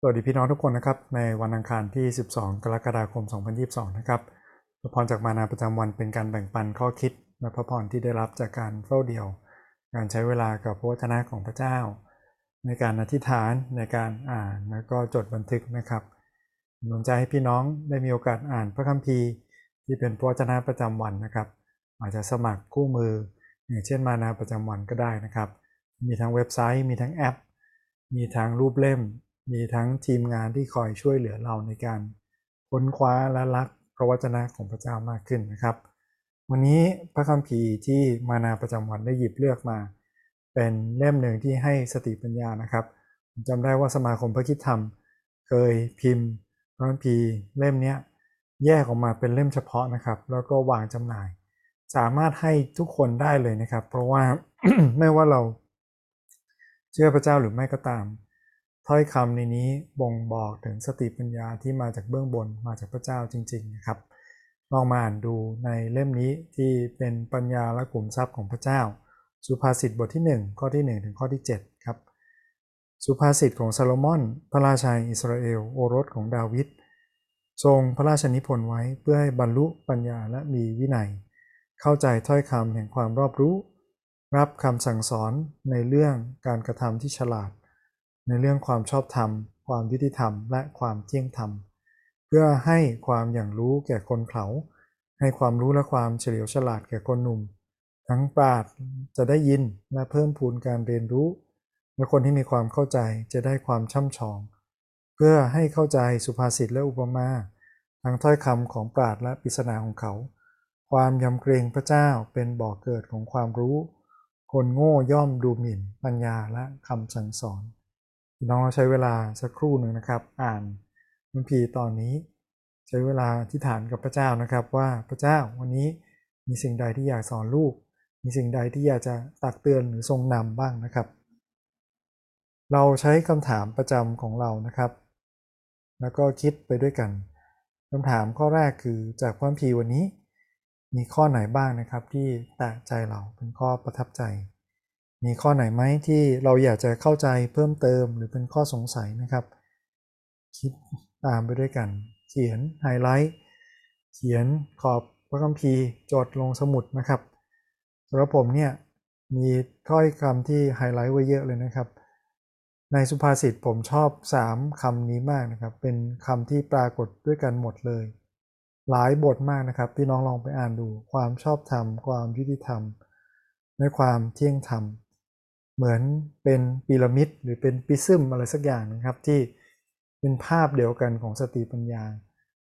สวัสดีพี่น้องทุกคนนะครับ ในวันอังคารที่ 12 กรกฎาคม 2022 นะครับพระพรจากมานาประจำวันเป็นการแบ่งปันข้อคิดและพระพรที่ได้รับจากการเฝ้าเดี่ยว การใช้เวลากับพระวจนะของพระเจ้า ในการอธิษฐานในการอ่านแล้วก็จดบันทึกนะครับหนุนใจให้พี่น้องได้มีโอกาสอ่านพระคัมภีร์ที่เป็นพระวจนะประจำวันนะครับ อาจจะสมัครคู่มือ อย่างเช่นมานาประจำวันก็ได้นะครับ มีทั้งเว็บไซต์ มีทั้งแอป มีทั้งรูปเล่ม มีทั้งทีมงานที่คอยช่วยเหลือเราในการค้นคว้าและรักพระวจนะของพระเจ้ามากขึ้นนะครับ วันนี้พระคัมภีร์ที่มานาประจำวันได้หยิบเลือกมา เป็นเล่มหนึ่งที่ให้สติปัญญานะครับผมจำได้ว่าสมาคมพระคิดธรรม เคยพิมพ์พระคัมภีร์เล่มนี้แยกออกมาเป็นเล่มเฉพาะนะครับ แล้วก็วางจำหน่าย สามารถให้ทุกคนได้เลยนะครับ เพราะว่าไม่ว่าเราเชื่อพระเจ้าหรือไม่ก็ตาม ถ้อยคำในนี้บ่งบอกถึงสติปัญญาที่มาจากเบื้องบนมาจากพระเจ้าจริงๆนะครับ ลองมาอ่านดูในเล่มนี้ที่เป็นปัญญาและกลุ่มทรัพย์ของพระเจ้า สุภาษิตบทที่ 1 ข้อที่ 1 ถึงข้อที่ 7 ครับ สุภาษิตของซาโลมอน พระราชาอิสราเอลโอรสของดาวิดทรงพระราชนิพนธ์ไว้เพื่อให้บรรลุปัญญาและมีวินัย เข้าใจถ้อยคำแห่งความรอบรู้ รับคำสั่งสอนในเรื่องการกระทำที่ฉลาด ในเรื่องความชอบธรรม ความยุติธรรม และความเที่ยงธรรม เพื่อให้ความอย่างรู้แก่คนเขาให้ความรู้และความเฉลียวฉลาดแก่คนหนุ่ม ทั้งปราดจะได้ยินและเพิ่มพูนการเรียนรู้และคนที่มีความเข้าใจจะได้ความช่ำชอง เพื่อให้เข้าใจสุภาษิตและอุปมาทั้งถ้อยคำของปราดและปริศนาของเขา ความยำเกรงพระเจ้าเป็นบ่อกเกิดของความรู้ คนโง่ย่อมดูหมิ่นปัญญาและคำสั่งสอน น้องเราใช้เวลาสักครู่หนึ่งนะครับ อ่านคัมภีร์ตอนนี้ ใช้เวลาที่ฐานกับพระเจ้านะครับ ว่าพระเจ้าวันนี้มีสิ่งใดที่อยากสอนลูก มีสิ่งใดที่อยากจะตักเตือนหรือทรงนำบ้างนะครับ เราใช้คำถามประจำของเรานะครับ แล้วก็คิดไปด้วยกันคำถามข้อแรกคือจากพระคัมภีวันนี้ มีข้อไหนบ้างนะครับที่แตะใจเราเป็นข้อประทับใจ มีข้อไหนไหมที่เราอยากจะเข้าใจเพิ่มเติมหรือเป็นข้อสงสัยนะครับ คิดตามไปด้วยกัน เขียนไฮไลท์เขียนขอบพระคัมภีร์จดลงสมุดนะครับสำหรับผมเนี่ยมีถ้อยคำที่ไฮไลท์ไว้เยอะเลยนะครับ ในสุภาษิตผมชอบ 3คำนี้มากนะครับ เป็นคำที่ปรากฏด้วยกันหมดเลย หลายบทมากนะครับ พี่น้องลองไปอ่านดู ความชอบธรรม ความยุติธรรม และความเที่ยงธรรม เหมือนเป็นพีระมิดหรือเป็นปิซึมอะไรสักอย่างนะครับที่เป็นภาพเดียวกันของสติปัญญา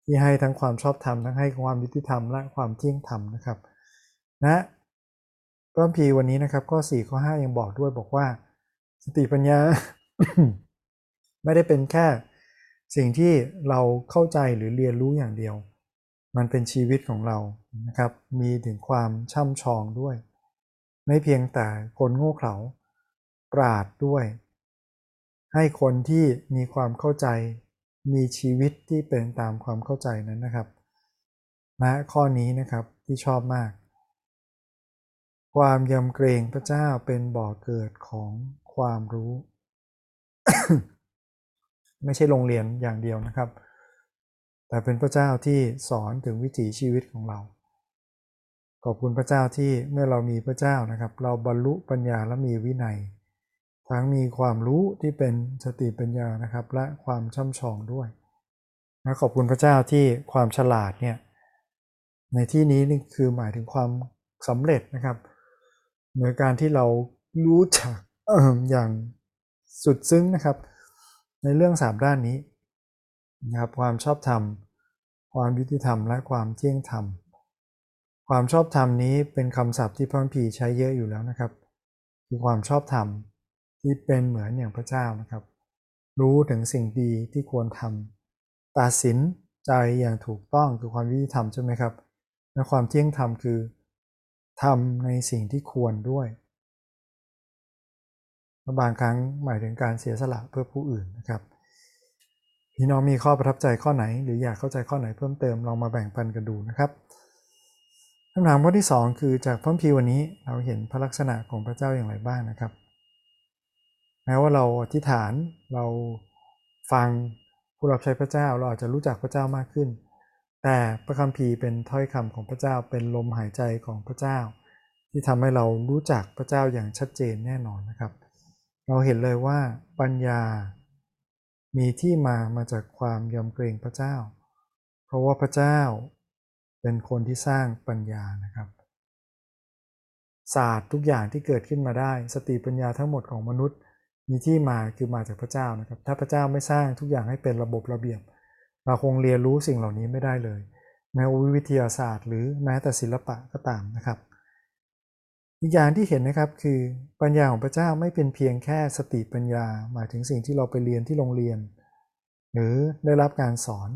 ที่ให้ทั้งความชอบธรรมทั้งให้ความยุติธรรมและความเที่ยงธรรมนะครับนะพระคัมภีวันนี้นะครับข้อ4ข้อ5ยังบอกด้วยบอกว่า สติปัญญา ไม่ได้เป็นแค่สิ่งที่เราเข้าใจหรือเรียนรู้อย่างเดียว มันเป็นชีวิตของเรานะครับ มีถึงความช่ำชองด้วย ไม่เพียงแต่คนโง่เขลา ปราดด้วย ให้คนที่มีความเข้าใจ มีชีวิตที่เป็นตามความเข้าใจนั้นนะครับนะข้อนี้นะครับที่ชอบมาก ความยำเกรงพระเจ้าเป็นบ่อเกิดของความรู้ ไม่ใช่โรงเรียนอย่างเดียวนะครับ แต่เป็นพระเจ้าที่สอนถึงวิถีชีวิตของเราขอบคุณพระเจ้าที่เมื่อเรามีพระเจ้านะครับ เราบรรลุปัญญาและมีวินัย ทั้งมีความรู้ที่เป็นสติปัญญานะครับ และความช่ำชองด้วยนะขอบคุณพระเจ้าที่ความฉลาดเนี่ยในที่นี้นี่คือหมายถึงความสำเร็จนะครับเหมือนการที่เรารู้จักอย่างสุดซึ้งนะครับ ในเรื่องสามด้านนี้นะครับความชอบธรรม ความยุติธรรม และความเที่ยงธรรม ความชอบธรรมนี้เป็นคำศัพท์ที่พระคัมภีร์ใช้เยอะอยู่แล้วนะครับคือความชอบธรรม ที่เป็นเหมือนอย่างพระเจ้านะครับ รู้ถึงสิ่งดีที่ควรทำตัดสินใจอย่างถูกต้องคือความยุติธรรมใช่ไหมครับ และความเที่ยงธรรมคือทำในสิ่งที่ควรด้วยบางครั้งหมายถึงการเสียสละเพื่อผู้อื่นนะครับพี่น้องมีข้อประทับใจข้อไหน หรืออยากเข้าใจข้อไหนเพิ่มเติมลองมาแบ่งปันกันดูนะครับคำถามข้อที่ 2 คือจากพระพีวันนี้เราเห็นพระลักษณะของพระเจ้าอย่างไรบ้างนะครับ ม้ว่าเราอธิษฐานเราฟังผู้รับใช้พระเจ้าเราอาจจะรู้จักพระเจ้ามากขึ้น แต่พระคัมภีร์เป็นถ้อยคำของพระเจ้าเป็นลมหายใจของพระเจ้า ที่ทำให้เรารู้จักพระเจ้าอย่างชัดเจนแน่นอนนะครับ เราเห็นเลยว่าปัญญามีที่มามาจากความยำเกรงพระเจ้า เพราะว่าพระเจ้าเป็นคนที่สร้างปัญญานะครับ ศาสตร์ทุกอย่างที่เกิดขึ้นมาได้ สติปัญญาทั้งหมดของมนุษย์ มีที่มาคือมาจากพระเจ้านะครับ ถ้าพระเจ้าไม่สร้างทุกอย่างให้เป็นระบบระเบียบ เราคงเรียนรู้สิ่งเหล่านี้ไม่ได้เลย แม้วิทยาศาสตร์ หรือแม้แต่ศิลปะก็ตามนะครับ อีกอย่างที่เห็นนะครับคือปัญญาของพระเจ้าไม่เป็นเพียงแค่สติปัญญา หมายถึงสิ่งที่เราไปเรียนที่โรงเรียน หรือได้รับการสอน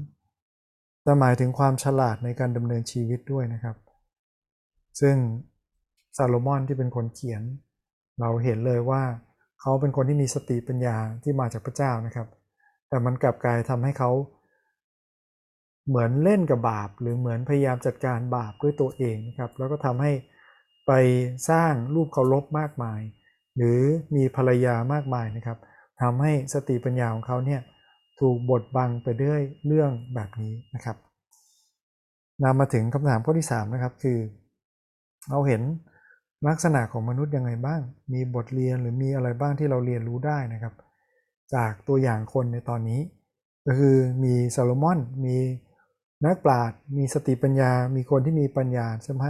แต่หมายถึงความฉลาดในการดำเนินชีวิตด้วยนะครับ ซึ่งซาโลมอนที่เป็นคนเขียน เราเห็นเลยว่า เขาเป็นคนที่มีสติปัญญาที่มาจากพระเจ้านะครับ แต่มันกลับกลายทำให้เขาเหมือนเล่นกับบาป หรือเหมือนพยายามจัดการบาปด้วยตัวเองนะครับ แล้วก็ทำให้ไปสร้างรูปเคารพมากมาย หรือมีภรรยามากมายนะครับทำให้สติปัญญาของเขาเนี่ยถูกบดบังไปด้วยเรื่องแบบนี้นะครับนำมาถึงคำถามข้อที่3นะครับคือ เราเห็น ลักษณะของมนุษย์ยังไงบ้าง มีบทเรียนหรือมีอะไรบ้างที่เราเรียนรู้ได้นะครับ จากตัวอย่างคนในตอนนี้ ก็คือมีซาโลมอน มีนักปราชญ์มีสติปัญญา มีคนที่มีปัญญาใช่ไหม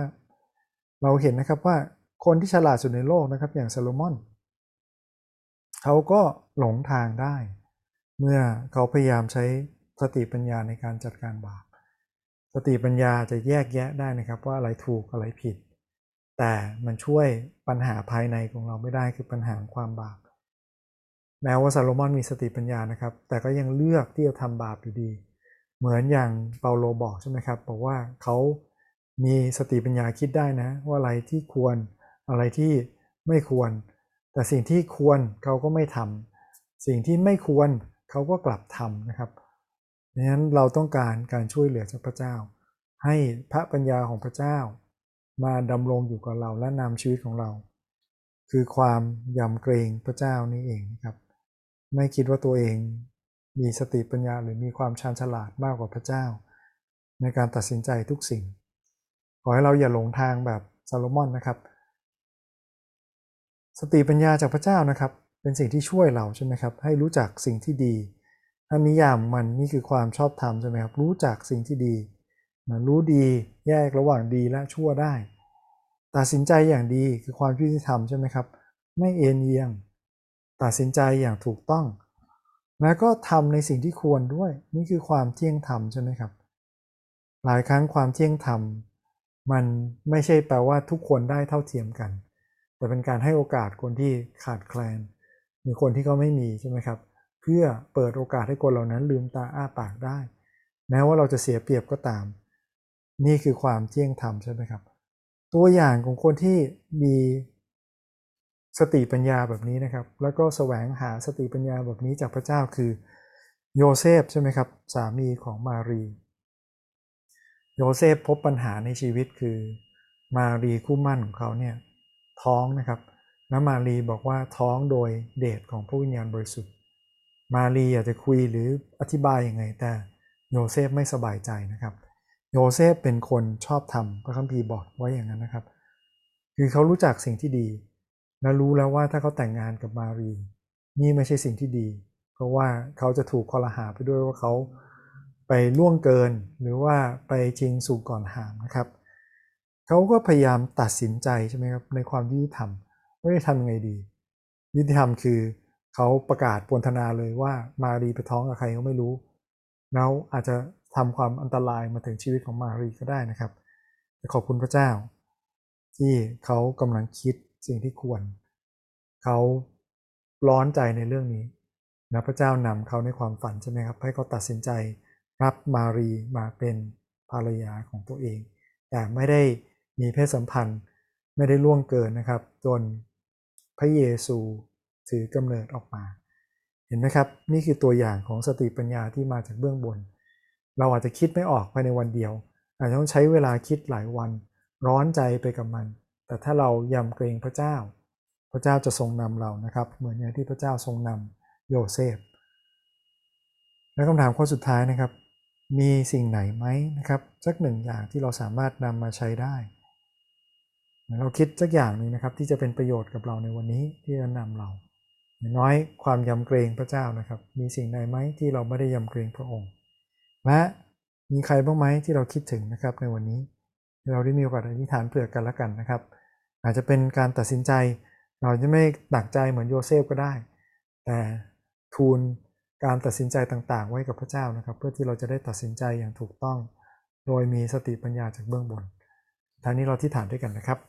เราเห็นนะครับว่าคนที่ฉลาดสุดในโลกนะครับ อย่างซาโลมอนเขาก็หลงทางได้ เมื่อเขาพยายามใช้สติปัญญาในการจัดการบาปสติปัญญาจะแยกแยะได้นะครับว่าอะไรถูกอะไรผิด แต่มันช่วยปัญหาภายในของเราไม่ได้คือปัญหาความบาป แม้ว่าซาโลมอนมีสติปัญญานะครับ แต่ก็ยังเลือกที่จะทำบาปอยู่ดี เหมือนอย่างเปาโลบอกใช่ไหมครับบอกว่าเขามีสติปัญญาคิดได้นะ ว่าอะไรที่ควรอะไรที่ไม่ควร แต่สิ่งที่ควรเขาก็ไม่ทำสิ่งที่ไม่ควรเขาก็กลับทำนะครับดังนั้นเราต้องการการช่วยเหลือจากพระเจ้า ให้พระปัญญาของพระเจ้า มาดำรงอยู่กับเราและนำชีวิตของเรา คือความยำเกรงพระเจ้านี่เองครับ ไม่คิดว่าตัวเองมีสติปัญญาหรือมีความชาญฉลาดมากกว่าพระเจ้า ในการตัดสินใจทุกสิ่ง ขอให้เราอย่าหลงทางแบบซาโลมอนนะครับ สติปัญญาจากพระเจ้านะครับ เป็นสิ่งที่ช่วยเราใช่ไหมครับ ให้รู้จักสิ่งที่ดีถ้านิยามมันนี่คือความชอบธรรมใช่ไหมครับ รู้จักสิ่งที่ดี นะรู้ดีแยกระหว่างดีและชั่วได้ ตัดสินใจอย่างดีคือความยุติธรรมใช่ไหมครับ ไม่เอ็นเอียง ตัดสินใจอย่างถูกต้อง แล้วก็ทำในสิ่งที่ควรด้วย นี่คือความเที่ยงธรรมใช่ไหมครับ หลายครั้งความเที่ยงธรรม มันไม่ใช่แปลว่าทุกคนได้เท่าเทียมกัน แต่เป็นการให้โอกาสคนที่ขาดแคลนมีคนที่เขาไม่มีใช่ไหมครับ เพื่อเปิดโอกาสให้คนเหล่านั้นลืมตาอ้าปากได้ แม้ว่าเราจะเสียเปรียบก็ตาม นี่คือความเที่ยงธรรมใช่ไหมครับ ตัวอย่างของคนที่มีสติปัญญาแบบนี้นะครับ แล้วก็แสวงหาสติปัญญาแบบนี้จากพระเจ้าคือโยเซฟใช่ไหมครับ สามีของมารี โยเซฟพบปัญหาในชีวิตคือมารีคู่หมั้นของเขาเนี่ยท้องนะครับแล้วมารีบอกว่าท้องโดยเดชของพระวิญญาณบริสุทธิ์ มารีอยากจะคุยหรืออธิบายยังไงแต่โยเซฟไม่สบายใจนะครับ โยเซฟเป็นคนชอบทำพระคัมภีร์บอกไว้อย่างนั้นนะครับ คือเขารู้จักสิ่งที่ดี และรู้แล้วว่าถ้าเขาแต่งงานกับมารี นี่ไม่ใช่สิ่งที่ดี เพราะว่าเขาจะถูกคอรหาไปด้วยว่าเขาไปล่วงเกินหรือว่าไปจริงสู่ก่อนหามนะครับ เขาก็พยายามตัดสินใจใช่ไหมครับในความยุติธรรมไม่ได้ทำยังไงดียุติธรรมคือเขาประกาศปนธนาเลยว่ามารีไปท้องกับใครเขาไม่รู้ แล้วอาจจะ ทำความอันตรายมาถึงชีวิตของมารีก็ได้นะครับแต่ขอบคุณพระเจ้า ที่เขากำลังคิดสิ่งที่ควร เขาร้อนใจในเรื่องนี้นะพระเจ้านำเขาในความฝันใช่ไหมครับ ให้เขาตัดสินใจรับมารีมาเป็นภรรยาของตัวเอง แต่ไม่ได้มีเพศสัมพันธ์ไม่ได้ล่วงเกินนะครับ จนพระเยซูถือกำเนิดออกมา เห็นไหมครับ นี่คือตัวอย่างของสติปัญญาที่มาจากเบื้องบน เราอาจจะคิดไม่ออกภายในวันเดียว อาจจะต้องใช้เวลาคิดหลายวัน ร้อนใจไปกับมัน แต่ถ้าเรายำเกรงพระเจ้า พระเจ้าจะทรงนำเรานะครับ เหมือนอย่างที่พระเจ้าทรงนำโยเซฟ และคำถามข้อสุดท้ายนะครับ มีสิ่งไหนไหมนะครับสักหนึ่งอย่างที่เราสามารถนำมาใช้ได้เราคิดสักอย่างหนึ่งนะครับที่จะเป็นประโยชน์กับเราในวันนี้ที่จะนำเราน้อยความยำเกรงพระเจ้านะครับ มีสิ่งใดไหมที่เราไม่ได้ยำเกรงพระองค์ และมีใครบ้างไหมที่เราคิดถึงนะครับในวันนี้เราได้มีโอกาสอธิษฐานเผื่อกันละกันนะครับ อาจจะเป็นการตัดสินใจ เราจะไม่หนักใจเหมือนโยเซฟก็ได้ แต่ทูลการตัดสินใจต่างๆ ไว้กับพระเจ้านะครับ เพื่อที่เราจะได้ตัดสินใจอย่างถูกต้อง โดยมีสติปัญญาจากเบื้องบนท่านี้เราที่ฐานด้วยกันนะครับ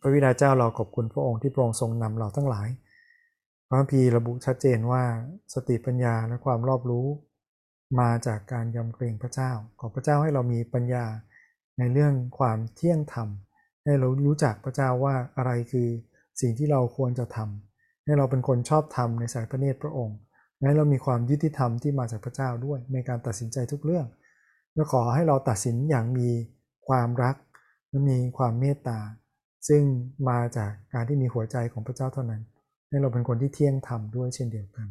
พระวิดาเจ้าเราขอบคุณพระองค์ที่พระองทรงนำเราทั้งหลายพระพีระบุชัดเจนว่าสติปัญญาและความรอบรู้ มาจากการยำเกรงพระเจ้า ขอพระเจ้าให้เรามีปัญญาในเรื่องความเที่ยงธรรม ให้เรารู้จักพระเจ้าว่าอะไรคือสิ่งที่เราควรจะทำให้เราเป็นคนชอบธรรมในสายพระเนตรพระองค์ให้เรามีความยุติธรรมที่มาจากพระเจ้าด้วยในการตัดสินใจทุกเรื่องและขอให้เราตัดสินอย่างมีความรักและมีความเมตตา ซึ่งมาจากการที่มีหัวใจของพระเจ้าเท่านั้น ให้เราเป็นคนที่เที่ยงธรรมด้วยเช่นเดียวกัน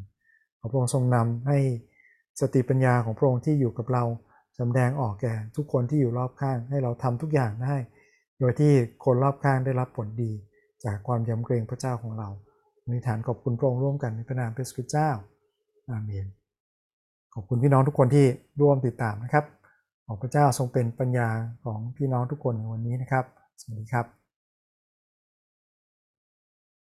ขอพระองค์ทรงนำให้ สติปัญญาของพระองค์ที่อยู่กับเราสำแดงออกแก่ทุกคนที่อยู่รอบข้างให้เราทำทุกอย่างได้ โดยที่คนรอบข้างได้รับผลดี จากความยำเกรงพระเจ้าของเราในฐานขอบคุณพระองค์ร่วมกันในพระนามพระสุเจ้า อาเมน ขอบคุณพี่น้องทุกคนที่ร่วมติดตามนะครับ ขอพระเจ้าทรงเป็นปัญญาของพี่น้องทุกคนในวันนี้นะครับ สวัสดีครับ